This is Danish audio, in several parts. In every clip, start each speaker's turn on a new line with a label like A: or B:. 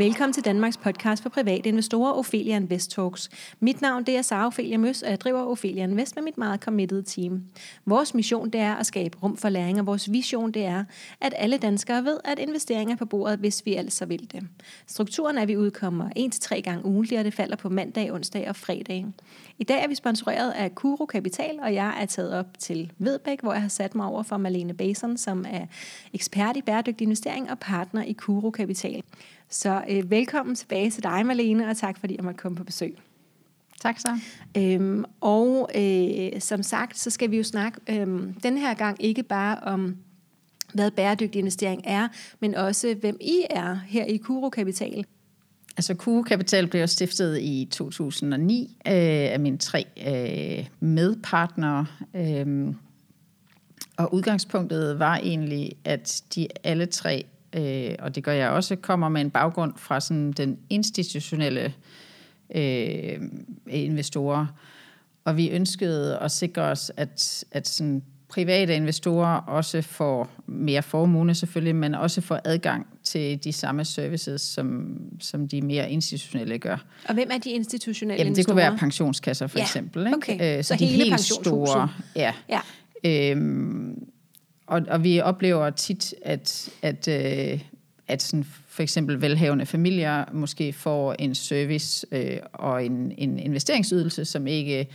A: Velkommen til Danmarks podcast for private investorer, Ophelia Invest Talks. Mit navn det er Sara Ophelia Møs, og jeg driver Ophelia Invest med mit meget committed team. Vores mission det er at skabe rum for læring, og vores vision det er, at alle danskere ved, at investeringer er på bordet, hvis vi altså vil det. Strukturen er, at vi udkommer 1-3 gange ugentligt, og det falder på mandag, onsdag og fredag. I dag er vi sponsoreret af Kuro Kapital, og jeg er taget op til Vedbæk, hvor jeg har sat mig over for Malene Bason, som er ekspert i bæredygtig investering og partner i Kuro Kapital. Så øh, velkommen tilbage til dig, Malene, og tak fordi jeg måtte komme på besøg.
B: Tak så.
A: Øhm, og øh, som sagt, så skal vi jo snakke øh, den her gang ikke bare om, hvad bæredygtig investering er, men også hvem I er her i Kuro Kapital.
B: Altså Kuro Kapital blev stiftet i 2009 øh, af mine tre øh, medpartnere. Øh, og udgangspunktet var egentlig, at de alle tre øh, og det gør jeg også, kommer med en baggrund fra sådan den institutionelle øh, investorer. Og vi ønskede at sikre os, at, at sådan private investorer også får mere formue selvfølgelig, men også får adgang til de samme services, som, som de mere institutionelle gør.
A: Og hvem er de institutionelle
B: Jamen, det kunne være pensionskasser for
A: ja.
B: eksempel. Ikke?
A: Okay.
B: Øh, så, så de helt store. Ja.
A: ja.
B: Øhm, og, og vi oplever tit, at, at, øh, at sådan for eksempel velhavende familier måske får en service øh, og en, en investeringsydelse, som ikke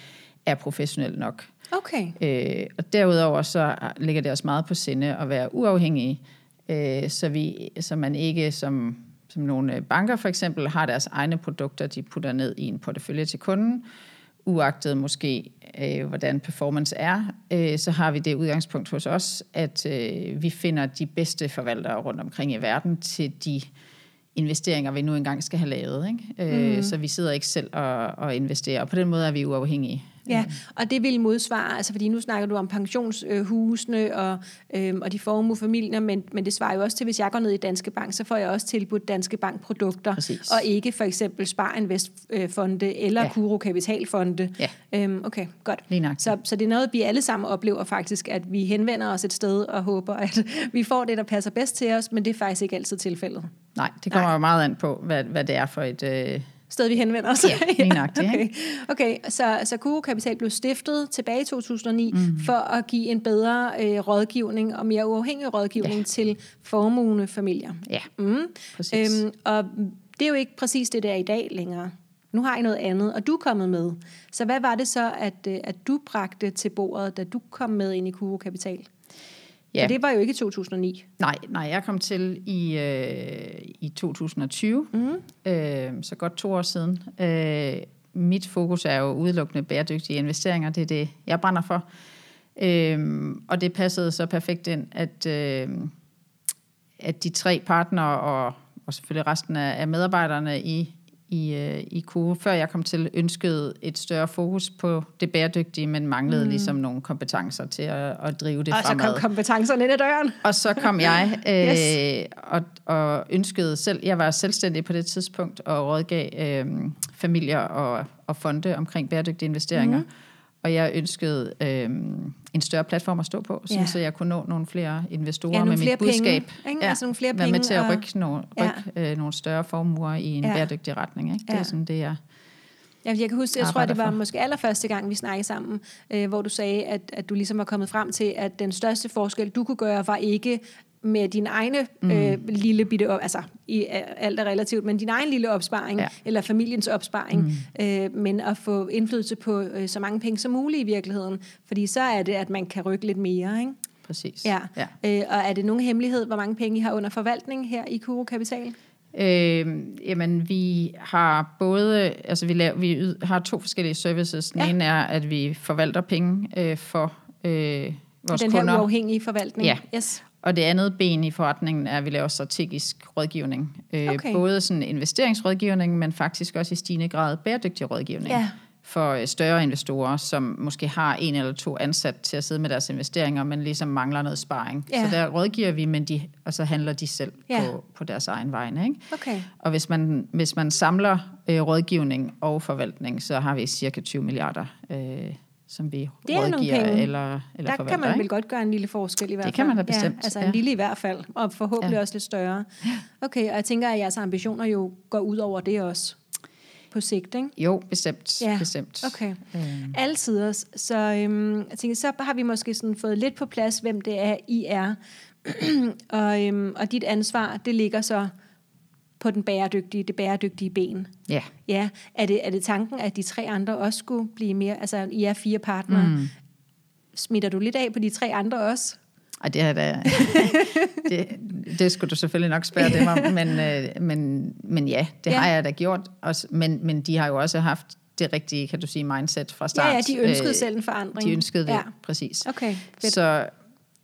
B: er professionel nok.
A: Okay.
B: Øh, og derudover så ligger det også meget på sinde at være uafhængige, øh, så, vi, så man ikke som, som nogle banker for eksempel har deres egne produkter, de putter ned i en portefølje til kunden, uagtet måske, øh, hvordan performance er, øh, så har vi det udgangspunkt hos os, at øh, vi finder de bedste forvaltere rundt omkring i verden til de investeringer, vi nu engang skal have lavet. Ikke? Øh, mm. Så vi sidder ikke selv og, og investerer, og på den måde er vi uafhængige.
A: Ja, og det vil modsvare, altså fordi nu snakker du om pensionshusene og, øhm, og de formuefamilier, men, men det svarer jo også til, hvis jeg går ned i Danske Bank, så får jeg også tilbudt Danske Bank produkter,
B: Præcis.
A: og ikke for eksempel Spar Investfonde eller ja. Kuro Kapitalfonde.
B: Ja.
A: Øhm, okay, godt. Så, så det er noget, vi alle sammen oplever faktisk, at vi henvender os et sted og håber, at vi får det, der passer bedst til os, men det er faktisk ikke altid tilfældet.
B: Nej, det kommer Nej. jo meget an på, hvad, hvad det er for et... Øh
A: sted, vi henvender os.
B: Ja, lige nøjagtigt.
A: okay. okay, så, så Kuro Kapital blev stiftet tilbage i 2009 mm. for at give en bedre øh, rådgivning og mere uafhængig rådgivning ja. til formuende familier.
B: Ja,
A: mm.
B: præcis. Øhm,
A: og det er jo ikke præcis det, der er i dag længere. Nu har I noget andet, og du er kommet med. Så hvad var det så, at, øh, at du bragte til bordet, da du kom med ind i Kuro Kapital? Ja. For det var jo ikke 2009.
B: Nej, nej, jeg kom til i, øh, i 2020, mm. øh, så godt to år siden. Øh, mit fokus er jo udelukkende bæredygtige investeringer, det er det, jeg brænder for. Øh, og det passede så perfekt ind, at, øh, at de tre partnere og, og selvfølgelig resten af, af medarbejderne i, i, øh, i KUE, før jeg kom til, ønskede et større fokus på det bæredygtige, men manglede mm. ligesom nogle kompetencer til at, at drive det
A: og
B: fremad.
A: Og så kom kompetencerne ind ad døren.
B: Og så kom jeg øh, yes. og, og ønskede selv, jeg var selvstændig på det tidspunkt, og rådgav øh, familier og, og fonde omkring bæredygtige investeringer. Mm. Og jeg ønskede øh, en større platform at stå på, ja. så jeg kunne nå nogle flere investorer
A: ja,
B: med
A: mit
B: budskab.
A: Penge, ja, altså nogle flere
B: være med til at rykke, nogle, rykke ja. øh, nogle større formuer i en
A: ja.
B: bæredygtig retning. Ikke? Det
A: ja.
B: er sådan det, jeg
A: Ja, jeg kan huske, jeg tror, det var for. måske allerførste gang, vi snakkede sammen, øh, hvor du sagde, at, at du ligesom var kommet frem til, at den største forskel, du kunne gøre, var ikke med din egne mm. øh, lille bitte, op, altså i alt er relativt, men din egen lille opsparing, ja. eller familiens opsparing, mm. øh, men at få indflydelse på øh, så mange penge som muligt i virkeligheden, fordi så er det, at man kan rykke lidt mere, ikke?
B: Præcis.
A: Ja.
B: ja.
A: Øh, og er det nogen hemmelighed, hvor mange penge I har under forvaltning her i Kuro Kapital?
B: Øh, jamen, vi har både, altså vi, laver, vi har to forskellige services. Den ja. ene er, at vi forvalter penge øh, for øh, vores
A: Den
B: kunder.
A: her uafhængige forvaltning.
B: Ja.
A: Yes.
B: Og det andet ben i forretningen er, at vi laver strategisk rådgivning. Øh,
A: okay.
B: Både sådan investeringsrådgivning, men faktisk også i stigende grad bæredygtig rådgivning.
A: Ja.
B: For større investorer, som måske har en eller to ansat til at sidde med deres investeringer, men ligesom mangler noget sparring.
A: Ja.
B: Så der rådgiver vi, men de, og så handler de selv
A: ja.
B: på, på deres egen vegne. Ikke?
A: Okay.
B: Og hvis man, hvis man samler øh, rådgivning og forvaltning, så har vi cirka 20 milliarder øh, som vi
A: Det er nogle penge.
B: eller, eller
A: Der kan man
B: ikke?
A: vel godt gøre en lille forskel i hvert fald.
B: kan man da bestemt,
A: Ja, altså en
B: ja.
A: lille i hvert fald, og forhåbentlig
B: Ja.
A: også lidt større. Okay, og jeg tænker, at jeres ambitioner jo går ud over det også på sigt, ikke?
B: Jo, bestemt.
A: Ja,
B: bestemt.
A: Okay.
B: Øhm,
A: Altid også. Så øhm, jeg tænker, så har vi måske sådan fået lidt på plads, hvem det er, I er. og, øhm, og dit ansvar, det ligger så på den bæredygtige, det bæredygtige ben.
B: ja.
A: Ja, er det, er det tanken, at de tre andre også skulle blive mere, altså I er fire partnere, mm. smitter du lidt af på de tre andre også?
B: Og det, er da, det, det skulle du selvfølgelig nok spørge dem om, men, øh, men, men ja, det
A: Ja.
B: har jeg da gjort. Også, men, men de har jo også haft det rigtige, kan du sige, mindset fra start.
A: Ja, ja, de ønskede
B: Øh,
A: selv en forandring.
B: De ønskede det,
A: ja.
B: præcis.
A: Okay, fedt.
B: Så,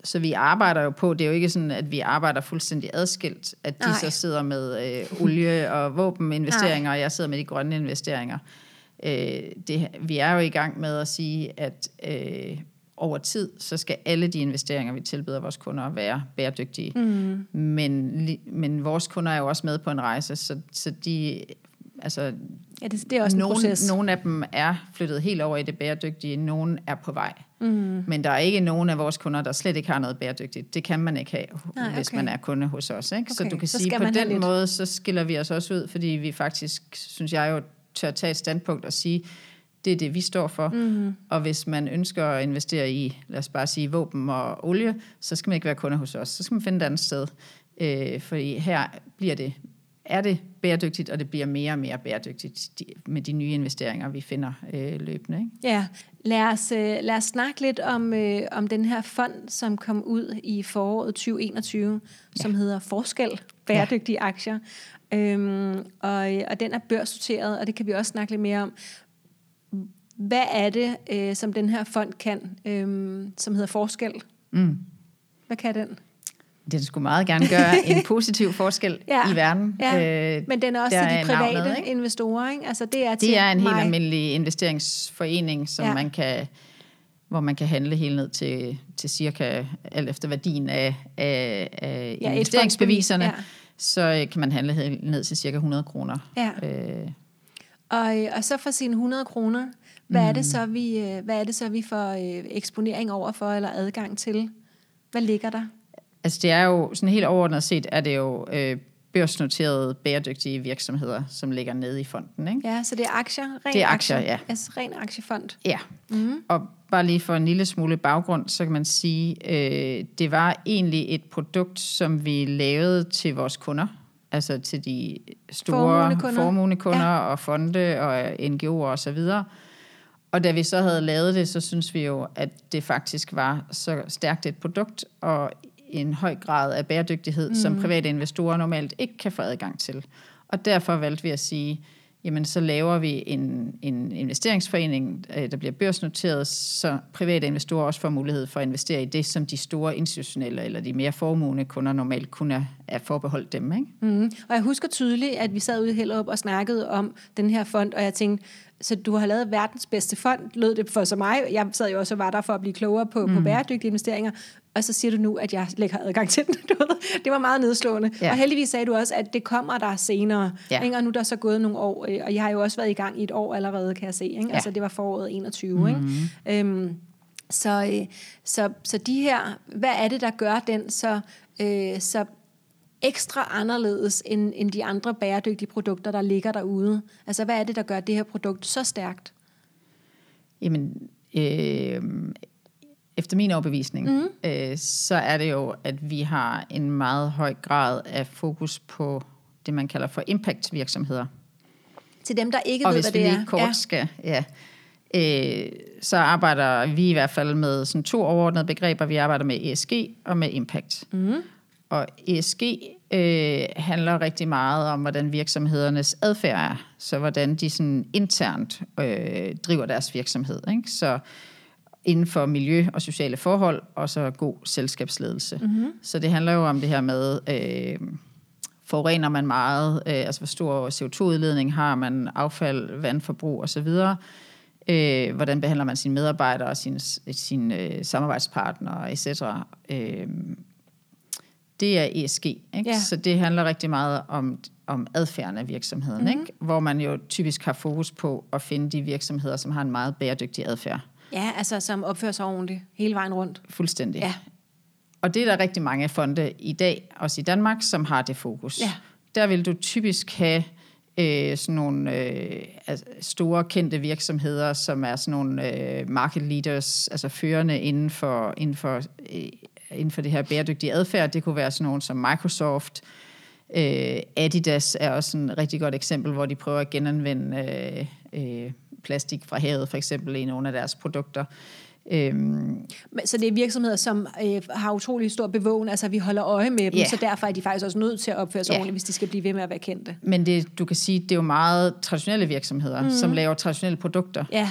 B: så vi arbejder jo på, det er jo ikke sådan, at vi arbejder fuldstændig adskilt, at de
A: Nej.
B: så sidder med øh, olie- og våbeninvesteringer, og jeg sidder med de grønne investeringer. Øh, det, vi er jo i gang med at sige, at øh, over tid, så skal alle de investeringer, vi tilbyder vores kunder, være bæredygtige. Mm. Men, men vores kunder er jo også med på en rejse, så, så de... Altså,
A: Ja, det, det er også en
B: nogle,
A: proces.
B: nogle af dem er flyttet helt over i det bæredygtige, nogle er på vej. Mm. Men der er ikke nogen af vores kunder, der slet ikke har noget bæredygtigt. Det kan man ikke have,
A: Nej,
B: Nej, hvis
A: okay.
B: man er kunde hos os. Ikke? så
A: Okay,
B: du kan
A: så
B: sige, på den
A: lidt.
B: måde, så skiller vi os også ud, fordi vi faktisk, synes jeg jo, tør tage et standpunkt og sige, det er det, vi står for. Mm. Og hvis man ønsker at investere i, lad os bare sige, våben og olie, så skal man ikke være kunde hos os. Så skal man finde et andet sted. Øh, fordi her bliver det, er det bæredygtigt, og det bliver mere og mere bæredygtigt med de nye investeringer, vi finder øh, løbende. Ikke?
A: Ja, lad os, øh, lad os snakke lidt om, øh, om den her fond, som kom ud i foråret 2021, ja. som hedder Forskel Bæredygtige ja. Aktier. Øhm, og, og den er børsnoteret, og det kan vi også snakke lidt mere om. Hvad er det, øh, som den her fond kan, øh, som hedder Forskel?
B: Mm.
A: Hvad kan den?
B: Den skulle meget gerne gøre en positiv forskel
A: Ja.
B: ja. i verden.
A: Ja,
B: Øh,
A: Men den er også til de private
B: navnet, ikke?
A: investorer, ikke? Altså det er til
B: det er en helt
A: mig.
B: almindelig investeringsforening, som
A: Ja.
B: ja. man kan, hvor man kan handle helt ned til, til cirka alt efter værdien af, af, af
A: Ja,
B: investeringsbeviserne.
A: fondsbevis,
B: Så øh, kan man handle helt ned til cirka 100 kroner.
A: Ja.
B: Øh,
A: Og, øh, og så for sine 100 kroner, hvad,
B: Mm.
A: er det så, vi, øh, hvad er det så, vi får eksponering over for, eller adgang til? Hvad ligger der?
B: Altså det er jo, sådan helt overordnet set, er det jo øh, børsnoterede bæredygtige virksomheder, som ligger nede i fonden. Ikke?
A: Ja, så det er aktier? Ren
B: Det er aktier, ja.
A: Altså ren aktiefond.
B: Ja, mm. og bare lige for en lille smule baggrund, så kan man sige, øh, det var egentlig et produkt, som vi lavede til vores kunder, altså til de store
A: formuende-kunder Ja.
B: og fonde og NGO'er og så videre. Og da vi så havde lavet det, så synes vi jo, at det faktisk var så stærkt et produkt og en høj grad af bæredygtighed, mm. som private investorer normalt ikke kan få adgang til. Og derfor valgte vi at sige, jamen så laver vi en, en investeringsforening, øh, der bliver børsnoteret, så private investorer også får mulighed for at investere i det, som de store institutionelle eller de mere formuende kunder normalt kun er, er forbeholdt dem. Ikke?
A: Mm. Og jeg husker tydeligt, at vi sad ude i Hellerup og snakkede om den her fond, og jeg tænkte, så du har lavet verdens bedste fond, lød det for så mig. Jeg sad jo også og var der for at blive klogere på, mm. på bæredygtige investeringer, og så siger du nu, at jeg ikke har adgang til den. Det var meget nedslående. Ja. Og heldigvis sagde du også, at det kommer der senere.
B: Ja.
A: Ikke? Og nu er der så gået nogle år, øh, og jeg har jo også været i gang i et år allerede, kan jeg se. Ikke?
B: Ja.
A: Altså det var foråret 21. Mm. Ikke? Øhm, så, øh, så, så de her, hvad er det, der gør den så, øh, så ekstra anderledes end, end de andre bæredygtige produkter, der ligger derude? Altså, hvad er det, der gør det her produkt så stærkt?
B: Jamen, øh, efter min overbevisning, mm. øh, så er det jo, at vi har en meget høj grad af fokus på det, man kalder for impact-virksomheder.
A: Til dem, der ikke
B: Og
A: ved,
B: hvis
A: hvad
B: vi
A: det
B: lige
A: er.
B: kort ja. skal, ja, øh, så arbejder vi i hvert fald med sådan to overordnede begreber. Vi arbejder med ESG og med impact. Mm. Og ESG øh, handler rigtig meget om, hvordan virksomhedernes adfærd er. Så hvordan de sådan internt øh, driver deres virksomhed. Ikke? Så inden for miljø og sociale forhold, og så god selskabsledelse. Mm-hmm. Så det handler jo om det her med, øh, forurener man meget, øh, altså hvor stor CO2-udledning har man, affald, vandforbrug osv., øh, hvordan behandler man sine medarbejdere og sine, sine øh, samarbejdspartnere, etc., øh, det er ESG. Ikke?
A: Ja.
B: Så det handler rigtig meget om, om adfærden af virksomheden, mm-hmm. ikke? hvor man jo typisk har fokus på at finde de virksomheder, som har en meget bæredygtig adfærd.
A: Ja, altså som opfører sig ordentligt hele vejen rundt.
B: Fuldstændig.
A: Ja.
B: Og det er der rigtig mange fonde i dag, også i Danmark, som har det fokus.
A: Ja.
B: Der vil du typisk have øh, sådan nogle øh, altså store kendte virksomheder, som er sådan nogle øh, market leaders, altså førende inden for, inden for, øh, inden for det her bæredygtige adfærd. Det kunne være sådan nogle som Microsoft, øh, Adidas er også et rigtig godt eksempel, hvor de prøver at genanvende øh, øh, plastik fra havet, for eksempel i nogle af deres produkter. Øhm,
A: Men- Så det er virksomheder, som øh, har utrolig stor bevågen, altså vi holder øje med dem,
B: Ja.
A: så derfor er de faktisk også nødt til at opføre sig
B: Ja.
A: ordentligt, hvis de skal blive ved med at være kendte.
B: Men det, du kan sige, det er jo meget traditionelle virksomheder, mm. som laver traditionelle produkter.
A: Ja,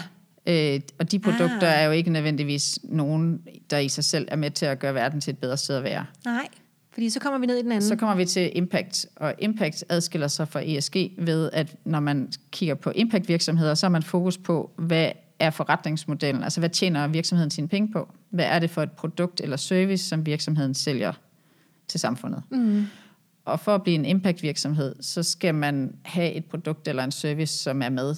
B: Øh, og de produkter
A: Ah.
B: er jo ikke nødvendigvis nogen, der i sig selv er med til at gøre verden til et bedre sted at være.
A: nej, fordi så kommer vi ned i den anden.
B: Så kommer vi til impact, og impact adskiller sig fra ESG ved, at når man kigger på impact virksomheder, så har man fokus på, hvad er forretningsmodellen, altså hvad tjener virksomheden sine penge på? Hvad er det for et produkt eller service, som virksomheden sælger til samfundet? Mm. Og for at blive en impact virksomhed, så skal man have et produkt eller en service, som er med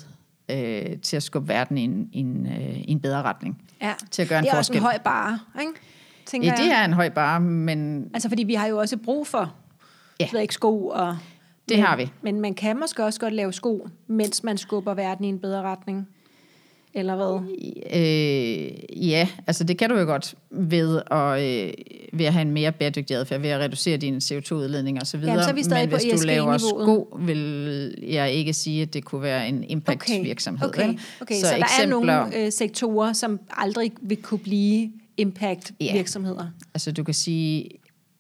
B: øh, til at skubbe verden i en, i en, øh, i en bedre retning.
A: ja.
B: til at gøre en
A: det er også
B: forskel.
A: en høj bare, ikke? Tænker
B: Ja, det
A: jeg.
B: er en høj bare, men
A: Altså fordi vi har jo også brug for,
B: Ja.
A: ved ikke, sko og...
B: Det
A: men,
B: har vi.
A: Men man kan måske også godt lave sko, mens man skubber verden i en bedre retning. Eller hvad?
B: Øh, ja, altså det kan du jo godt ved at, øh, ved at have en mere bæredygtig adfærd, ved at reducere dine CO2-udledninger osv.
A: Jamen, så er vi stadig
B: Men
A: på
B: hvis du laver
A: ESG-niveauet.
B: sko, vil jeg ikke sige, at det kunne være en impact-virksomhed.
A: Okay,
B: vel?
A: okay. Så, så der er nogle øh, sektorer, som aldrig vil kunne blive impact-virksomheder.
B: Altså du kan sige,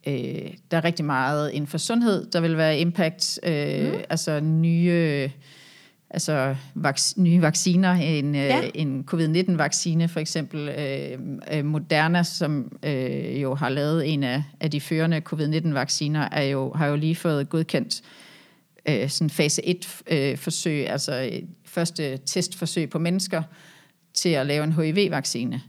B: øh, der er rigtig meget inden for sundhed, der vil være impact, øh, mm. altså nye, altså vaks, nye vacciner, en,
A: Ja.
B: øh, en covid-19-vaccine for eksempel, øh, øh, Moderna, som øh, jo har lavet en af, af de førende covid-19-vacciner, er jo, har jo lige fået godkendt øh, sådan fase 1-forsøg, altså øh, første testforsøg på mennesker, til at lave en HIV-vaccine.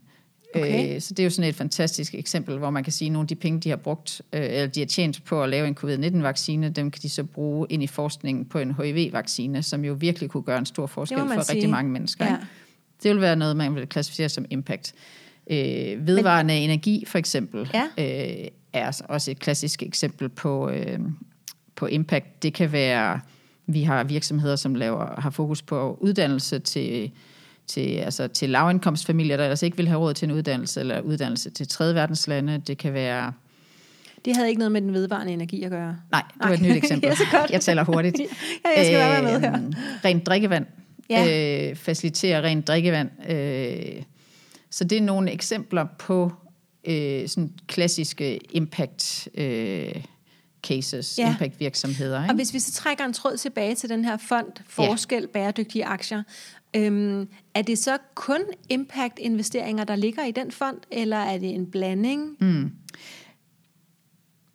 A: Okay.
B: Øh, så det er jo sådan et fantastisk eksempel, hvor man kan sige, at nogle af de penge, de har brugt, øh, eller de har tjent på at lave en covid-19-vaccine, dem kan de så bruge ind i forskningen på en HIV-vaccine, som jo virkelig kunne gøre en stor forskel for
A: sige.
B: rigtig mange mennesker.
A: Ja.
B: Ikke? Det vil være noget, man vil klassificere som impact. Øh, vedvarende Men, energi for eksempel
A: Ja.
B: øh, er også et klassisk eksempel på, øh, på impact. Det kan være, vi har virksomheder, som laver, har fokus på uddannelse til, til, altså til lavindkomstfamilier, der ellers ikke vil have råd til en uddannelse, eller uddannelse til tredje verdenslande. Det kan være...
A: Det havde ikke noget med den vedvarende energi at gøre.
B: Nej, det var et nyt eksempel.
A: Ja, så godt.
B: Jeg taler hurtigt.
A: Ja, jeg skal bare være med her.
B: Øhm, Rent drikkevand.
A: Ja.
B: Øh, facilitere rent drikkevand. Øh, så det er nogle eksempler på øh, sådan klassiske impact øh, cases,
A: Ja.
B: impact virksomheder.
A: Og
B: Ikke?
A: hvis vi så trækker en tråd tilbage til den her fond, Forskel Bæredygtige Aktier, øhm, er det så kun impact-investeringer, der ligger i den fond, eller er det en blanding? Mm.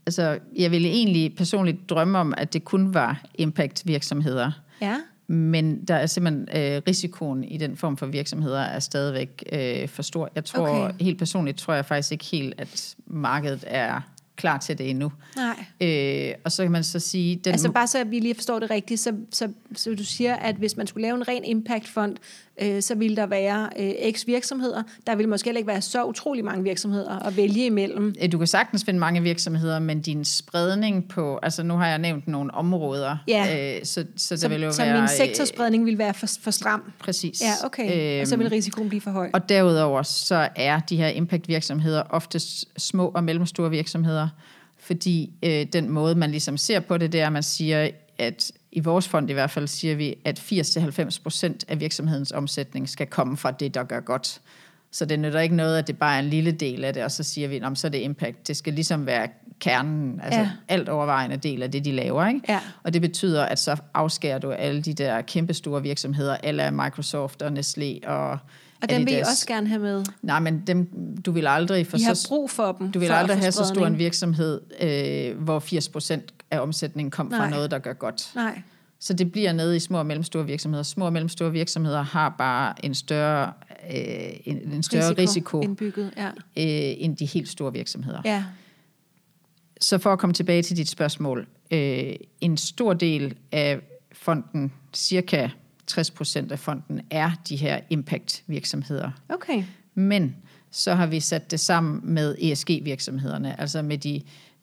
B: Altså, jeg ville egentlig personligt drømme om, at det kun var impact virksomheder.
A: Ja,
B: Men der er simpelthen øh, risikoen i den form for virksomheder er stadigvæk øh, for stor. Jeg tror
A: okay.
B: helt personligt tror jeg faktisk ikke helt, at markedet er klar til det endnu.
A: nej.
B: Øh, og så kan man så sige, den,
A: Altså bare så vi lige forstår det rigtigt, så, så, så du siger, at hvis man skulle lave en ren impact-fond, øh, så ville der være øh, x virksomheder. Der ville måske heller ikke være så utrolig mange virksomheder at vælge imellem.
B: Øh, Du kan sagtens finde mange virksomheder, men din spredning på, altså nu har jeg nævnt nogle områder,
A: Ja.
B: øh, så, så der
A: Så,
B: vil jo
A: så
B: være...
A: min
B: øh,
A: sektorspredning ville være for, for stram.
B: Præcis.
A: Ja, okay.
B: Øhm,
A: Og så vil risikoen blive for høj.
B: Og derudover så er de her impact-virksomheder oftest små og mellemstore virksomheder, fordi øh, den måde, man ligesom ser på det, det er, at man siger, at i vores fond i hvert fald siger vi, at 80-90 procent af virksomhedens omsætning skal komme fra det, der gør godt. Så det nytter ikke noget, at det bare er en lille del af det, og så siger vi, "Nå, men så er det impact. Det skal ligesom være kernen, altså
A: Ja.
B: alt overvejende del af det, de laver. Ikke?
A: Ja.
B: Og det betyder, at så afskærer du alle de der kæmpe store virksomheder, alle Microsoft og Nestlé og
A: Og dem vil I også gerne have med.
B: Nej, men dem, du vil aldrig få
A: I har
B: så,
A: brug for dem.
B: du vil
A: for
B: aldrig have så stor en virksomhed, øh, hvor 80 procent af omsætningen kom
A: Nej.
B: fra noget, der gør godt.
A: Nej.
B: Så det bliver nede i små og mellemstore virksomheder. Små og mellemstore virksomheder har bare en større, øh, en, en større risiko, risiko
A: Indbygget, ja.
B: øh, end de helt store virksomheder.
A: Ja,
B: Så for at komme tilbage til dit spørgsmål. Øh, en stor del af fonden, cirka 60 procent af fonden er de her impact-virksomheder.
A: Okay.
B: Men så har vi sat det sammen med ESG-virksomhederne, altså med de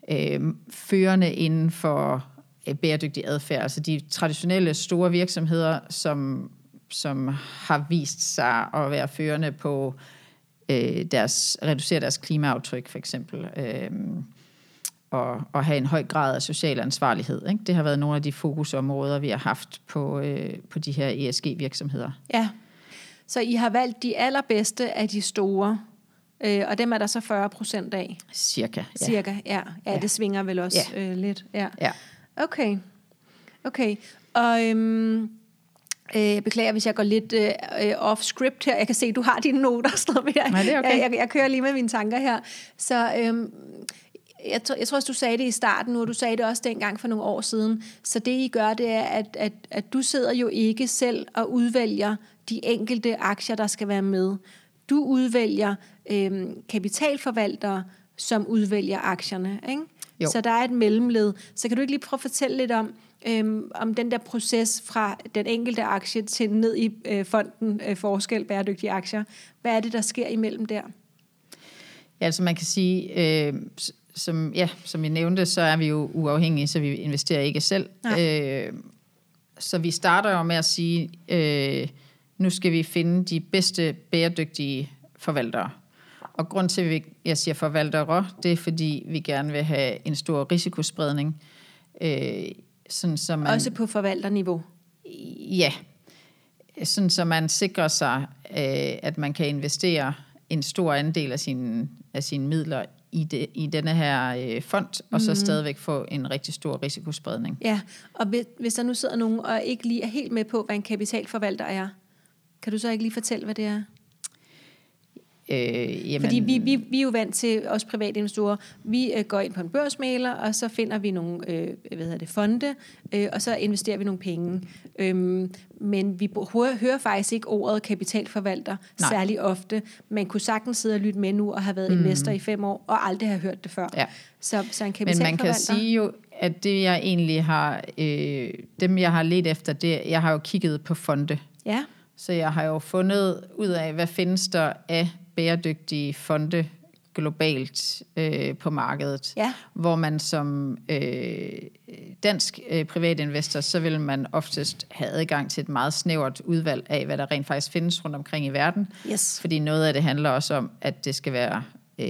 B: øh, førende inden for øh, bæredygtig adfærd, altså de traditionelle store virksomheder, som, som har vist sig at være førende på øh, deres, reducere deres klimaaftryk for eksempel, øh, og, og have en høj grad af social ansvarlighed. Ikke? Det har været nogle af de fokusområder, vi har haft på, øh, på de her ESG-virksomheder.
A: Ja, så I har valgt de allerbedste af de store, øh, og dem er der så 40 procent af?
B: Cirka,
A: ja. Cirka, ja. Ja, ja. det svinger vel også ja. øh, lidt. Ja.
B: ja.
A: Okay, okay. Og øhm, øh, jeg beklager, hvis jeg går lidt øh, off-script her. Jeg kan se, du har dine noter stadig.
B: Nej, det er okay.
A: Jeg, jeg, jeg kører lige med mine tanker her. Så øhm, jeg, jeg tror også, du sagde det i starten nu, og du sagde det også dengang for nogle år siden. Så det, I gør, det er, at, at, at du sidder jo ikke selv og udvælger de enkelte aktier, der skal være med. Du udvælger øhm, kapitalforvaltere, som udvælger aktierne. Ikke? Jo. Så der er et mellemled. Så kan du ikke lige prøve at fortælle lidt om, øhm, om den der proces fra den enkelte aktie til ned i øh, fonden øh, forskel bæredygtige aktier. Hvad er det, der sker imellem der?
B: Ja, altså man kan sige, øh, som, ja, som vi nævnte, så er vi jo uafhængige, så vi investerer ikke selv. Øh, så vi starter jo med at sige, øh, nu skal vi finde de bedste bæredygtige forvaltere. Og grund til, at jeg siger forvaltere, det er, fordi vi gerne vil have en stor risikospredning.
A: Øh, sådan, så man, Også på forvalterniveau?
B: Ja. Sådan, så man sikrer sig, øh, at man kan investere en stor andel af sine, af sine midler i, det, i denne her øh, fond, og mm. så stadigvæk få en rigtig stor risikospredning.
A: Ja, og hvis der nu sidder nogen og ikke lige er helt med på, hvad en kapitalforvalter er, kan du så ikke lige fortælle, hvad det er? Øh, jamen, Fordi vi, vi, vi er jo vant til, os private investorer, vi øh, går ind på en børsmaler, og så finder vi nogle øh, hvad hedder det, fonde, øh, og så investerer vi nogle penge. Øhm, men vi hører, hører faktisk ikke ordet kapitalforvalter Nej. særlig ofte. Man kunne sagtens sidde og lytte med nu, og have været mm. investor i fem år, og aldrig have hørt det før.
B: Ja.
A: Så, så en
B: Men man kan sige jo, at det jeg egentlig har, øh, dem jeg har let efter, det, jeg har jo kigget på fonde.
A: Ja.
B: Så jeg har jo fundet ud af, hvad findes der af bæredygtige fonde globalt øh, på markedet,
A: ja.
B: hvor man som øh, dansk øh, privatinvestor, så vil man oftest have adgang til et meget snævert udvalg af, hvad der rent faktisk findes rundt omkring i verden.
A: Yes.
B: Fordi noget af det handler også om, at det skal være øh,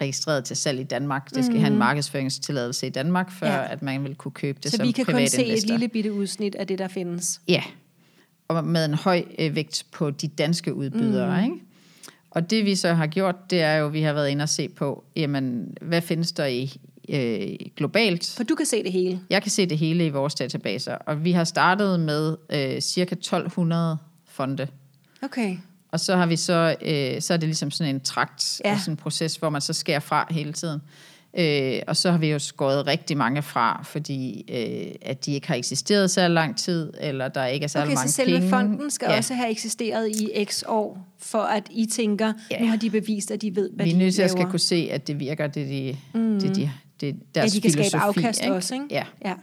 B: registreret til salg i Danmark. Det skal mm-hmm. have en mhm. markedsføringstilladelse i Danmark, før ja. at man vil kunne købe det
A: så
B: som privatinvestor.
A: Så vi kan kun se et lille bitte udsnit af det, der findes?
B: Ja, og med en høj øh, vægt på de danske udbydere, mm. ikke? Og det vi så har gjort, det er jo, at vi har været inde og se på, jamen, hvad findes der i øh, globalt?
A: For du kan se det hele.
B: Jeg kan se det hele i vores databaser, og vi har startet med øh, cirka 1200 fonde.
A: Okay.
B: Og så har vi så, øh, så er det ligesom sådan en trakt, ja. sådan en proces, hvor man så skærer fra hele tiden. Øh, og så har vi jo skåret rigtig mange fra, fordi øh, at de ikke har eksisteret så lang tid, eller der ikke er så okay, mange så
A: selve
B: penge.
A: fonden skal ja. også have eksisteret i x år, for at I tænker, ja. nu har de bevist, at de ved, hvad
B: vi
A: de
B: Vi er nødt til at skal kunne se, at det virker, det de, mm. det, de, det deres
A: ja, de kan filosofi, skabe afkast ikke? også, ikke?
B: Ja.
A: ja.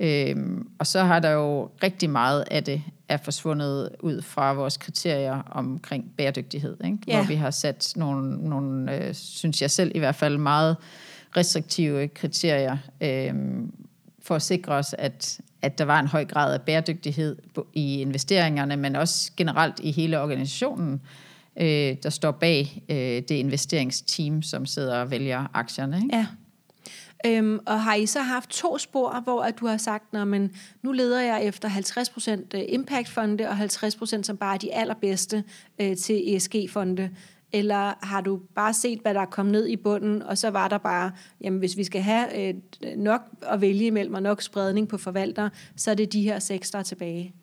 B: Øhm, og så har der jo rigtig meget af det er forsvundet ud fra vores kriterier omkring bæredygtighed, ikke? Ja. hvor vi har sat nogle, nogle øh, synes jeg selv i hvert fald, meget restriktive kriterier øh, for at sikre os, at, at der var en høj grad af bæredygtighed i investeringerne, men også generelt i hele organisationen, øh, der står bag øh, det investeringsteam, som sidder og vælger aktierne. Ikke?
A: Ja. Øhm, og har I så haft to spor, hvor at du har sagt, men nu leder jeg efter 50% øh, impact-fonde og 50% som bare er de allerbedste øh, til ESG-fonde? Eller har du bare set, hvad der er kommet ned i bunden, og så var der bare, jamen hvis vi skal have øh, nok at vælge imellem og nok spredning på forvalter, så er det de her seks, der er tilbage?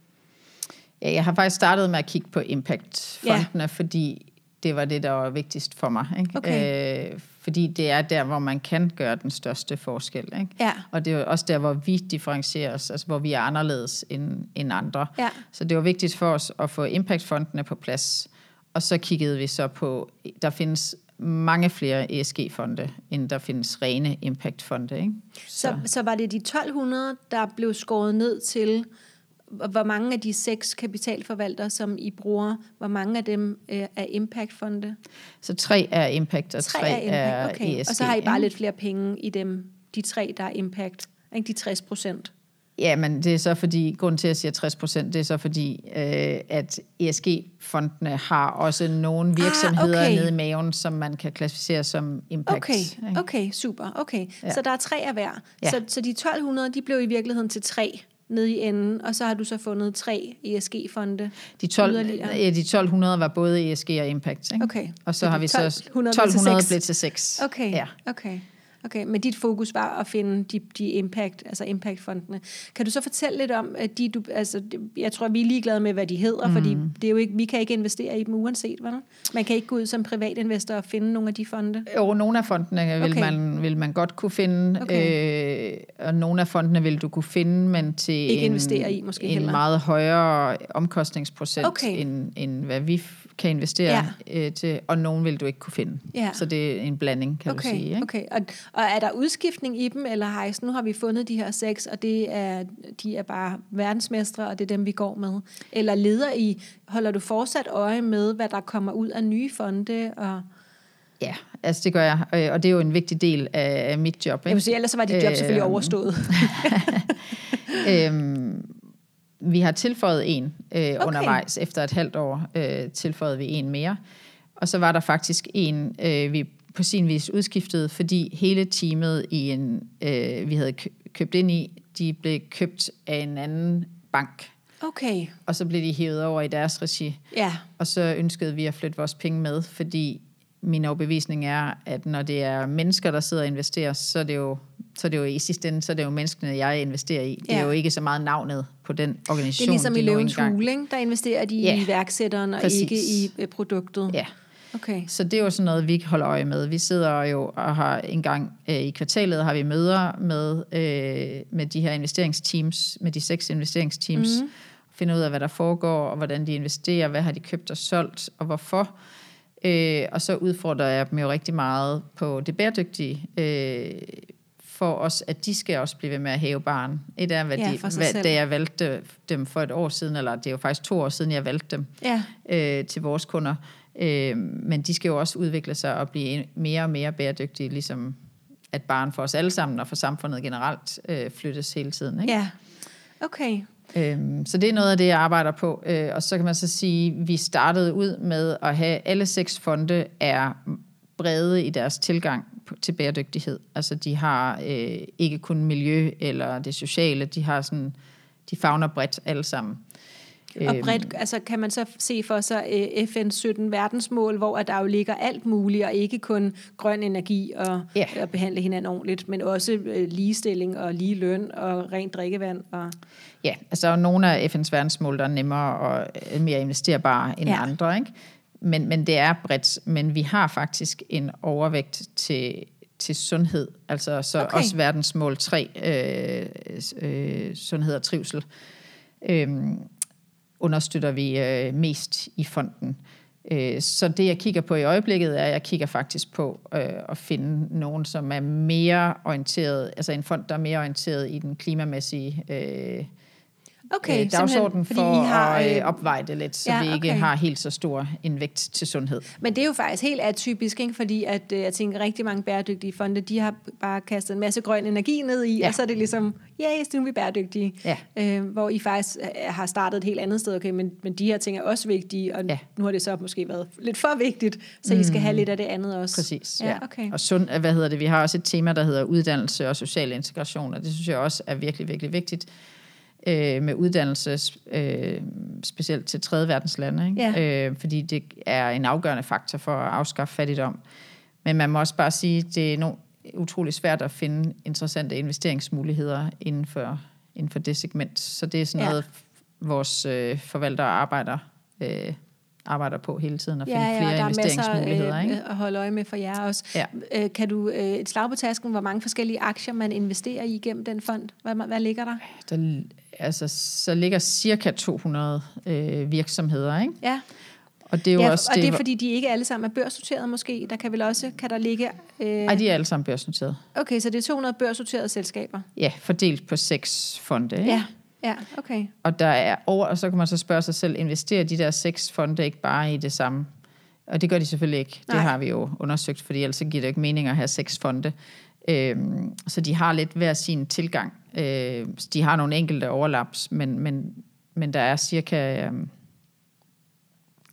B: Ja, jeg har faktisk startet med at kigge på impact-fondene, ja. fordi det var det, der var vigtigst for mig. Ikke?
A: Okay. Øh,
B: fordi det er der, hvor man kan gøre den største forskel. Ikke?
A: Ja.
B: Og det er også der, hvor vi differentierer os, altså hvor vi er anderledes end, end andre.
A: Ja.
B: Så det var vigtigt for os at få impact-fondene på plads. Og så kiggede vi så på, der findes mange flere ESG-fonde, end der findes rene impact-fonde. Ikke?
A: Så. Så, så var det de 1200, der blev skåret ned til hvor- mange af de seks kapitalforvaltere, som I bruger, hvor mange af dem øh, er impactfonde?
B: Så tre er impact, og tre,
A: Tre er impact, okay.
B: ESG.
A: Og så har I bare lidt flere penge i dem, de tre, der er impact. Ikke de 60 procent.
B: Ja, men det er så fordi, grunden til, at jeg siger 60 procent, det er så fordi, øh, at ESG-fondene har også nogle virksomheder
A: okay.
B: nede i maven, som man kan klassificere som impact.
A: Okay,
B: ikke?
A: okay, super. Okay.
B: Ja.
A: Så der er tre af hver.
B: Ja.
A: Så, så de 1200, de blev i virkeligheden til tre nede i enden, og så har du så fundet tre ESG-fonde.
B: De, 12,
A: Yderligere.
B: ja, de 1200 var både ESG og impact. Ikke?
A: Okay.
B: Og så,
A: Så
B: har vi så
A: 1200 blev til
B: 1200
A: seks.
B: blev til 6.
A: Okay,
B: Ja.
A: okay. Okay, men dit fokus var at finde de, de impact, altså impactfondene. Kan du så fortælle lidt om, at de, du, altså, jeg tror, vi er ligeglade med, hvad de hedder, mm. fordi det er jo ikke, vi kan ikke investere i dem uanset, vel? Man kan ikke gå ud som privatinvestor og finde nogle af de fonde.
B: Jo, nogle af fondene vil,
A: Okay.
B: man, vil man godt kunne finde,
A: Okay.
B: øh, og nogle af fondene vil du kunne finde, men til
A: Ikke
B: en,
A: investere i, måske
B: en
A: heller.
B: meget højere omkostningsprocent,
A: Okay.
B: end, end hvad vi kan investere ja. øh, til, og nogle vil du ikke kunne finde.
A: Ja.
B: Så det er en blanding, kan
A: Okay,
B: du sige. Ikke?
A: okay. Og, og er der udskiftning i dem, eller har I, sådan, nu har vi fundet de her seks, og det er, de er bare verdensmestre, og det er dem, vi går med? Eller leder I, holder du fortsat øje med, hvad der kommer ud af nye fonde? Og,
B: Ja, altså det gør jeg, øh, og det er jo en vigtig del af, mit job.
A: jeg
B: Ikke?
A: vil sige, ellers var dit job selvfølgelig
B: Øhm,
A: overstået.
B: øhm, vi har tilføjet en øh, okay. undervejs. Efter et halvt år øh, tilføjede vi en mere. Og så var der faktisk en, øh, vi på sin vis udskiftede, fordi hele teamet, i en, øh, vi havde kø- købt ind i, de blev købt af en anden bank.
A: Okay,
B: Og så blev de hævet over i deres regi.
A: ja.
B: Og så ønskede vi at flytte vores penge med, fordi min overbevisning er, at når det er mennesker, der sidder og investerer, så er det jo, så er det jo i sidste ende, så er det jo menneskene, jeg investerer i. Det er
A: Ja.
B: jo ikke så meget navnet på den organisation,
A: Det er ligesom
B: de
A: i Løvens Hule, der investerer de
B: Ja,
A: i iværksætteren og
B: præcis.
A: ikke i øh, produktet.
B: Ja,
A: Okay.
B: så det er jo sådan noget, vi holder øje med. Vi sidder jo og har en gang øh, i kvartalet, har vi møder med, øh, med de her investeringsteams, med de seks investeringsteams,
A: Mhm.
B: mm. finder ud af, hvad der foregår, og hvordan de investerer, hvad har de købt og solgt, og hvorfor. Øh, og så udfordrer jeg dem jo rigtig meget på det bæredygtige, øh, for os, at de skal også blive ved med at hæve barn. Et er, hvad
A: Ja,
B: de, hvad,
A: selv.
B: da jeg valgte dem for et år siden, eller det er jo faktisk to år siden, jeg valgte dem,
A: Ja,
B: øh, til vores kunder. Øh, men de skal jo også udvikle sig og blive mere og mere bæredygtige, ligesom at barn for os alle sammen og for samfundet generelt øh, flyttes hele tiden. Ikke?
A: ja. Okay.
B: Øhm, så det er noget af det, jeg arbejder på. Øh, og så kan man så sige, at vi startede ud med at have alle seks fonde er brede i deres tilgang til bæredygtighed. Altså de har øh, ikke kun miljø eller det sociale, de har sådan, de fagner bredt alle sammen.
A: Og
B: Øhm,
A: bredt, altså kan man så se for sig øh, FN's 17 verdensmål, hvor at der jo ligger alt muligt, og ikke kun grøn energi og
B: Ja.
A: at behandle hinanden ordentligt, men også øh, ligestilling og lige løn og rent drikkevand. Og,
B: Ja, altså nogle af FN's verdensmål, der er nemmere og øh, mere investerbare end
A: ja.
B: andre, ikke? Men, men det er bredt, men vi har faktisk en overvægt til, til sundhed, altså så
A: Okay.
B: også verdensmål 3, øh, øh, sundhed og trivsel, øh, understøtter vi øh, mest i fonden. Øh, Så det, jeg kigger på i øjeblikket, er, at jeg kigger faktisk på øh, at finde nogen, som er mere orienteret, altså en fond, der er mere orienteret i den klimamæssige øh,
A: okay,
B: øh, dagsorden for
A: I har,
B: at øh,
A: øh,
B: opveje det lidt, så
A: ja,
B: vi ikke
A: okay.
B: har helt så stor en vægt til sundhed.
A: Men det er jo faktisk helt atypisk, ikke? fordi at, øh, jeg tænker, rigtig mange bæredygtige fonde, de har bare kastet en masse grøn energi ned i, ja. Og så er det ligesom, ja, yes, nu er vi bæredygtige.
B: Ja.
A: Øh, hvor I faktisk øh, har startet et helt andet sted, okay, men, men de her ting er også vigtige, og ja. Nu har det så måske været lidt for vigtigt, så I skal have lidt af det andet også.
B: Præcis,
A: Ja,
B: ja.
A: okay.
B: Og sund, hvad hedder det? Vi har også et tema, der hedder uddannelse og social integration, og det synes jeg også er virkelig, virkelig vigtigt øh, med uddannelse, øh, specielt til tredje verdens lande, ikke?
A: Ja.
B: Øh, fordi det er en afgørende faktor for at afskaffe fattigdom. Men man må også bare sige, at det er no, utrolig svært at finde interessante investeringsmuligheder inden for, inden for det segment. Så det er sådan
A: Ja.
B: noget, vores øh, forvaltere arbejder, øh, arbejder på hele tiden, at finde
A: Ja, ja,
B: flere
A: der er
B: investeringsmuligheder. ikke?
A: øh, at holde øje med for jer også.
B: Ja.
A: Øh, kan du øh, et slag på tasken, hvor mange forskellige aktier man investerer i gennem den fond? Hvad, hvad ligger der?
B: der, altså, så ligger cirka 200 øh, virksomheder, ikke?
A: Ja,
B: Og det er jo
A: ja
B: også
A: og det er
B: hvor-
A: fordi, de ikke alle sammen er børsnoteret måske. Der kan vel også, kan der ligge... Øh,
B: Ej, de er alle sammen børsnoteret.
A: okay, så det er 200 børsnoterede selskaber.
B: Ja, fordelt på seks fonde, ikke?
A: Ja, Ja, okay.
B: Og, der er over, og så kan man så spørge sig selv, investerer de der seks fonde ikke bare i det samme? Og det gør de selvfølgelig ikke.
A: Nej.
B: Det har vi jo undersøgt, fordi ellers giver det ikke mening at have seks fonde. Øhm, så de har lidt hver sin tilgang. Øh, de har nogle enkelte overlaps, men, men, men der er cirka... Øhm,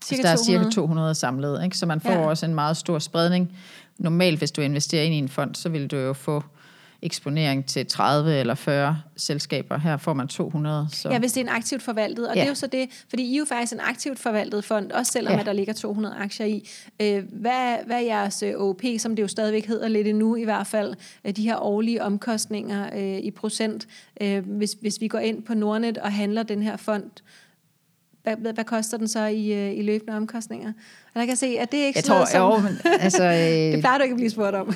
A: Cirka
B: der er
A: 200.
B: cirka 200 samlet, ikke? så man får
A: ja.
B: også en meget stor spredning. Normalt, hvis du investerer ind i en fond, så vil du jo få eksponering til 30 eller 40 selskaber. Her får man 200. Så.
A: Ja, hvis det er en aktivt forvaltet. Og ja. Det er jo så det, fordi I er jo faktisk en aktivt forvaltet fond, også selvom ja. At der ligger 200 aktier i. Øh, hvad, hvad er jeres øh, OP, som det jo stadigvæk hedder lidt endnu i hvert fald, øh, de her årlige omkostninger øh, i procent, øh, hvis, hvis vi går ind på Nordnet og handler den her fond, hvad, hvad, hvad koster den så i, i løbende omkostninger? Og der kan jeg se, at det er ikke
B: Jeg
A: sådan
B: tror,
A: noget,
B: jo,
A: som,
B: men, altså,
A: det
B: øh,
A: plejer du ikke at blive spurgt om.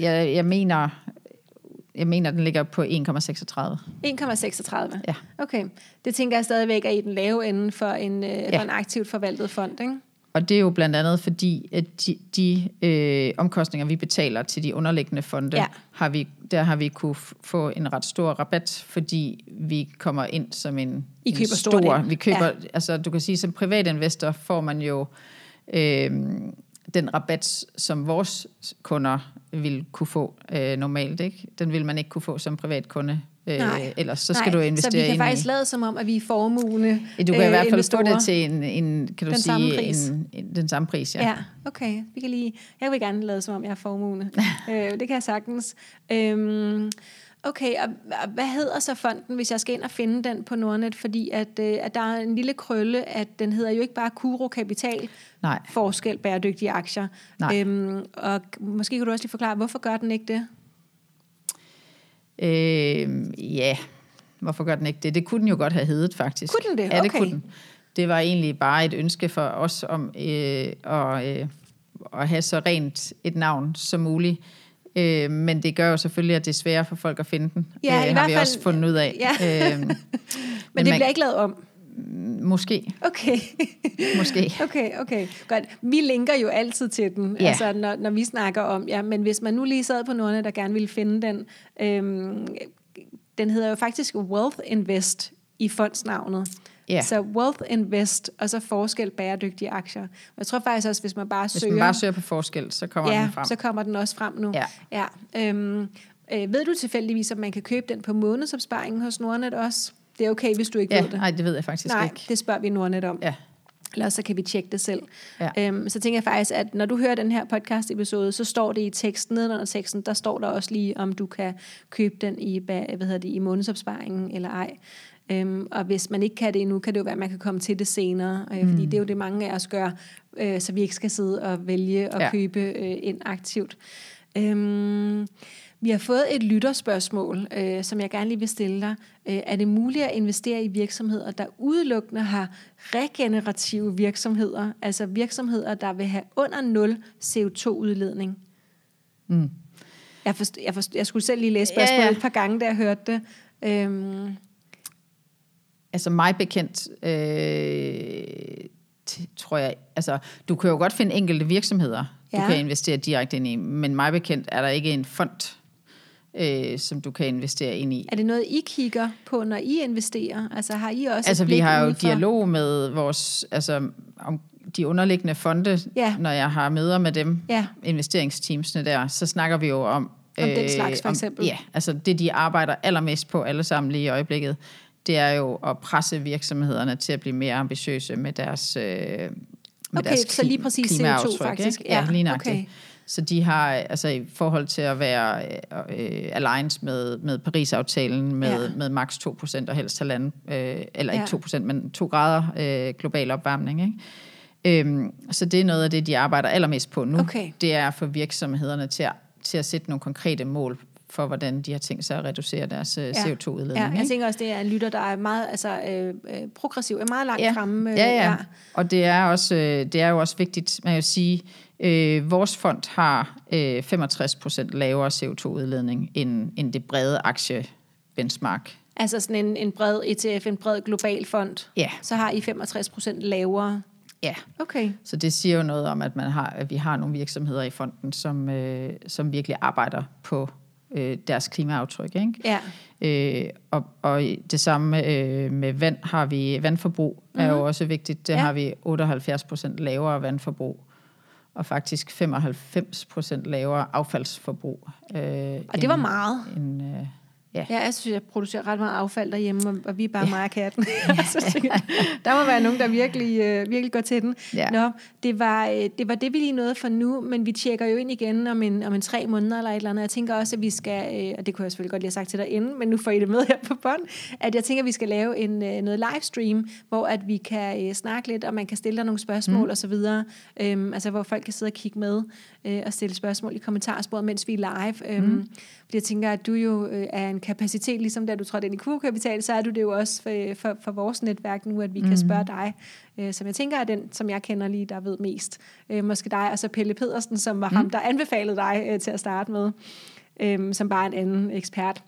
B: jeg, jeg mener, jeg mener, den ligger på 1,36.
A: 1,36.
B: Ja.
A: Okay. Det tænker jeg stadigvæk er i den lave ende for en, øh, ja. for en aktivt forvaltet fond, ikke?
B: Og det er jo blandt andet fordi, at de, de øh, omkostninger, vi betaler til de underliggende fonde,
A: Ja.
B: har vi, der har vi kunne få en ret stor rabat, fordi vi kommer ind som en,
A: I
B: en
A: køber stort ind.
B: Vi køber,
A: ja.
B: altså du kan sige, som privatinvestor får man jo øh, den rabat, som vores kunder vil kunne få øh, normalt. Ikke? Den vil man ikke kunne få som privatkunde. Øh,
A: Nej.
B: ellers så skal
A: Nej,
B: du investere
A: Så vi kan faktisk
B: i...
A: lade som om, at vi er formugende
B: Du kan i
A: øh,
B: hvert fald få
A: investorer.
B: det til en, en kan du
A: Den
B: sige,
A: samme pris.
B: En, en, den samme pris. Ja.
A: Ja, okay. Vi kan lige, jeg vil gerne lade som om, jeg er formugende. øh, det kan jeg sagtens. Øhm, okay, og, og hvad hedder så fonden, hvis jeg skal ind og finde den på Nordnet? Fordi at, øh, at der er en lille krølle, at den hedder jo ikke bare Kuro Kapital,
B: Nej.
A: forskel bæredygtige aktier.
B: Nej.
A: Øhm, og måske kan du også lige forklare, hvorfor gør den ikke det?
B: Øh, ja, hvorfor gør den ikke det? Det kunne den jo godt have heddet, faktisk.
A: Kunne den det?
B: Ja, det
A: Okay.
B: kunne den. Det var egentlig bare et ønske for os om øh, at, øh, at have så rent et navn som muligt. Øh, men det gør jo selvfølgelig, at det er sværere for folk at finde den.
A: Ja, i
B: øh, har
A: hvert
B: vi
A: fald-
B: også fundet ud af.
A: Ja.
B: øh,
A: Men, men det
B: man-
A: bliver ikke lavet om.
B: måske,
A: Okay.
B: måske.
A: Okay, okay. Godt. Vi linker jo altid til den,
B: Ja.
A: altså, når, når vi snakker om, ja, men hvis man nu lige sad på Nordnet, der gerne ville finde den, øhm, den hedder jo faktisk Wealth Invest i fondsnavnet.
B: Ja.
A: Så Wealth Invest, og så forskel bæredygtige aktier. Og jeg tror faktisk også, hvis man bare
B: Hvis
A: søger...
B: man bare søger på forskel, så kommer
A: ja,
B: den frem.
A: så kommer den også frem nu.
B: Ja.
A: ja. Øhm, øh, ved du tilfældigvis, om man kan købe den på månedsopsparingen hos Nordnet også? Det er okay, hvis du ikke
B: Ja,
A: ved det.
B: nej, det ved jeg faktisk
A: Nej,
B: ikke.
A: det spørger vi Nordnet om.
B: Ja.
A: Eller så kan vi tjekke det selv.
B: Ja.
A: Øhm, så tænker jeg faktisk, at når du hører den her podcast-episode, så står det i teksten, nedenunder teksten, der står der også lige, om du kan købe den i, hvad hedder det, i månedsopsparingen eller ej. Øhm, og hvis man ikke kan det endnu, kan det jo være, at man kan komme til det senere. Øh,
B: Mm.
A: Fordi det er jo det, mange af os gør, øh, så vi ikke skal sidde og vælge at ja. Købe øh, ind aktivt. Øhm, vi har fået et lytterspørgsmål, øh, som jeg gerne lige vil stille dig. Øh, er det muligt at investere i virksomheder, der udelukkende har regenerative virksomheder, altså virksomheder, der vil have under 0 CO2-udledning?
B: Mm.
A: Jeg, forst, jeg, forst, jeg skulle selv lige læse spørgsmålet ja.
B: ja.
A: et par gange, da jeg hørte det. Øhm,
B: Altså mig bekendt, øh, tror jeg, altså du kan jo godt finde enkelte virksomheder, ja. Du kan investere direkte ind i, men mig bekendt er der ikke en fond, øh, som du kan investere ind i.
A: er det noget, I kigger på, når I investerer? Altså har I også
B: Altså vi har jo
A: udefra?
B: dialog med vores, altså om de underliggende fonde,
A: Ja.
B: når jeg har møder med dem,
A: Ja.
B: investeringsteamsene der, så snakker vi jo om...
A: Om den slags, for
B: om-
A: eksempel?
B: Ja, altså det de arbejder allermest på alle sammen lige i øjeblikket, det er jo at presse virksomhederne til at blive mere ambitiøse med deres øh, med
A: Okay,
B: deres
A: så lige præcis CO2
B: klimaaftryk,
A: faktisk.
B: Ikke? Ja,
A: Ja,
B: lige nøjagtigt.
A: okay.
B: Så de har, altså i forhold til at være øh, alliance med, med Paris-aftalen med,
A: Ja.
B: med maks 2% og helst halvanden, øh, eller
A: Ja.
B: ikke 2%, men 2 grader øh, global opvarmning. Ikke? Øhm, så det er noget af det, de arbejder allermest på nu.
A: Okay.
B: Det er få virksomhederne til at, til at sætte nogle konkrete mål for, hvordan de har tænkt sig at reducere deres øh, CO2-udledning.
A: Ja, jeg
B: ikke?
A: tænker også, det er en lytter, der er meget altså, øh, øh, progressiv, er meget langt
B: ja.
A: fremme. Øh,
B: ja, ja. Og det er, også, øh, det er jo også vigtigt, man kan sige, øh, vores fond har øh, 65% lavere CO2-udledning end, end det brede aktiebenchmark.
A: Altså sådan en, en bred ETF, en bred global fond.
B: Ja.
A: Så har I 65 procent lavere.
B: Ja.
A: Okay.
B: Så det siger jo noget om, at, man har, at vi har nogle virksomheder i fonden, som, øh, som virkelig arbejder på øh, deres klimaaftryk. Ikke?
A: Ja.
B: Øh, og, og det samme øh, med vand har vi, vandforbrug mm-hmm. er jo også vigtigt. Det
A: Ja.
B: har vi 78 procent lavere vandforbrug, og faktisk 95 procent lavere affaldsforbrug. Øh,
A: Og det var meget.
B: End, øh, ja.
A: Ja, jeg synes, jeg producerer ret meget affald derhjemme, og, vi er bare ja. og katten. der må være nogen, der virkelig, øh, virkelig går til den.
B: Ja.
A: Nå, det var, øh, det var det, vi lige nåede for nu, men vi tjekker jo ind igen om en, om en tre måneder eller et eller andet. Jeg tænker også, at vi skal, øh, og det kunne jeg selvfølgelig godt lige have sagt til dig inden, men nu får I det med her på bånd, at jeg tænker, at vi skal lave en, øh, noget livestream, hvor at vi kan øh, snakke lidt, og man kan stille dig nogle spørgsmål mm. og så videre. Øhm, altså, hvor folk kan sidde og kigge med øh, og stille spørgsmål i kommentarsporet, mens vi er live. Øhm, mm. Fordi jeg tænker, at du jo øh, er en kapacitet, ligesom da du trådte ind i Q-kapital, så er du det jo også for, for, for vores netværk nu, at vi mm. kan spørge dig, øh, som jeg tænker er den, som jeg kender lige, der ved mest. Øh, måske dig, og så Pelle Pedersen, som var mm. ham, der anbefalede dig øh, til at starte med, øh, som bare en anden ekspert.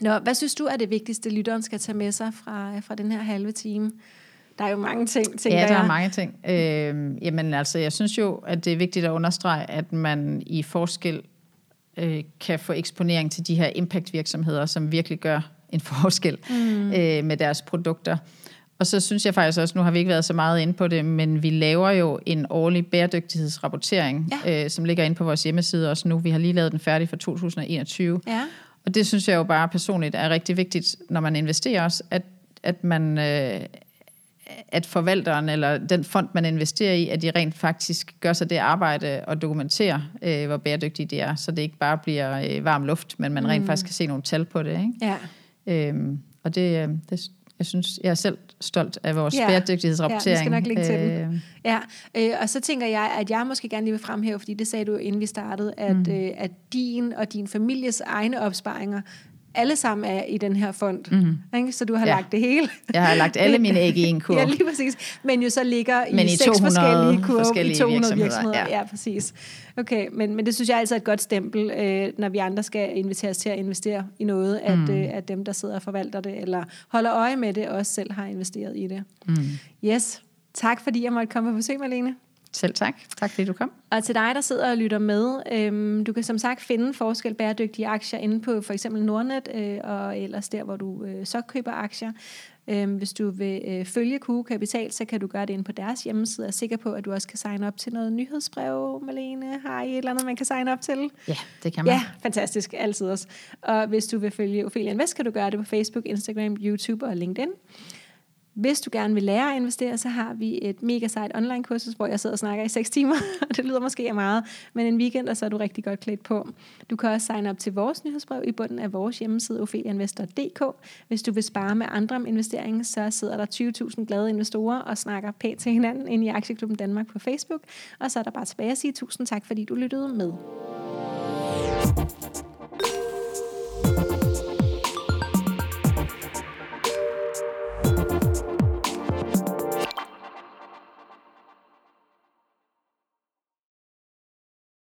A: Nå, hvad synes du er det vigtigste, lytteren skal tage med sig fra, fra den her halve time? Der er jo mange ting, tænker
B: Ja, der
A: jeg.
B: er mange ting. Øh, jamen altså, jeg synes jo, at det er vigtigt at understrege, at man i forskel øh, kan få eksponering til de her impact-virksomheder, som virkelig gør en forskel mm. øh, med deres produkter. Og så synes jeg faktisk også, nu har vi ikke været så meget inde på det, men vi laver jo en årlig bæredygtighedsrapportering,
A: Ja.
B: øh, som ligger inde på vores hjemmeside også nu. Vi har lige lavet den færdig for 2021.
A: Ja.
B: Og det synes jeg jo bare personligt er rigtig vigtigt, når man investerer også, at, at man... Øh, at forvalteren eller den fond, man investerer i, at de rent faktisk gør sig det arbejde og dokumenterer, øh, hvor bæredygtige det er, så det ikke bare bliver øh, varm luft, men man rent
A: Mm.
B: faktisk kan se nogle tal på det. Ikke?
A: Ja.
B: Øhm, og det, øh, det, jeg synes, jeg er selv stolt af vores
A: Ja.
B: bæredygtighedsrapportering.
A: Ja, vi skal nok linke til den.
B: Øh,
A: Ja, øh, og så tænker jeg, at jeg måske gerne lige vil fremhæve, fordi det sagde du, inden vi startede, at, mm. øh, at din og din families egne opsparinger alle sammen er i den her fond. Mm. Ikke? Så du har ja. Lagt det hele.
B: Jeg har lagt alle mine æg i en kurv.
A: Ja, lige præcis. Men jo så ligger i,
B: Men i
A: seks
B: 200
A: forskellige kurve i
B: forskellige
A: 200 virksomheder.
B: virksomheder,
A: Ja.
B: ja.
A: præcis. Okay, men, men det synes jeg er altså et godt stempel, øh, når vi andre skal inviteres til at investere i noget, at, mm. øh, at dem, der sidder og forvalter det, eller holder øje med det, også selv har investeret i det.
B: Mm.
A: Yes. Tak fordi jeg måtte komme på besøg, Malene.
B: Selv tak. Tak fordi du kom.
A: Og til dig, der sidder og lytter med, øhm, du kan som sagt finde forskel bæredygtige aktier inde på for eksempel Nordnet, øh, og ellers der, hvor du øh, så køber aktier. Øhm, hvis du vil øh, følge Q Kapital, så kan du gøre det inde på deres hjemmeside. Jeg er sikker på, at du også kan signe op til noget nyhedsbrev, Malene. Har I et eller andet, man kan signe op til?
B: Ja, det kan man.
A: Ja, fantastisk. Altid også. Og hvis du vil følge Ophelia Invest, kan du gøre det på Facebook, Instagram, YouTube og LinkedIn. Hvis du gerne vil lære at investere, så har vi et mega sejt online kursus, hvor jeg sidder og snakker i 6 timer, og det lyder måske af meget, men en weekend, og så er du rigtig godt klædt på. Du kan også signe op til vores nyhedsbrev i bunden af vores hjemmeside, ofeliainvestor.dk. Hvis du vil spare med andre om investeringen, så sidder der 20.000 glade investorer og snakker pænt til hinanden inde i Aktieklubben Danmark på Facebook. Og så er der bare tilbage at sige tusind tak, fordi du lyttede med.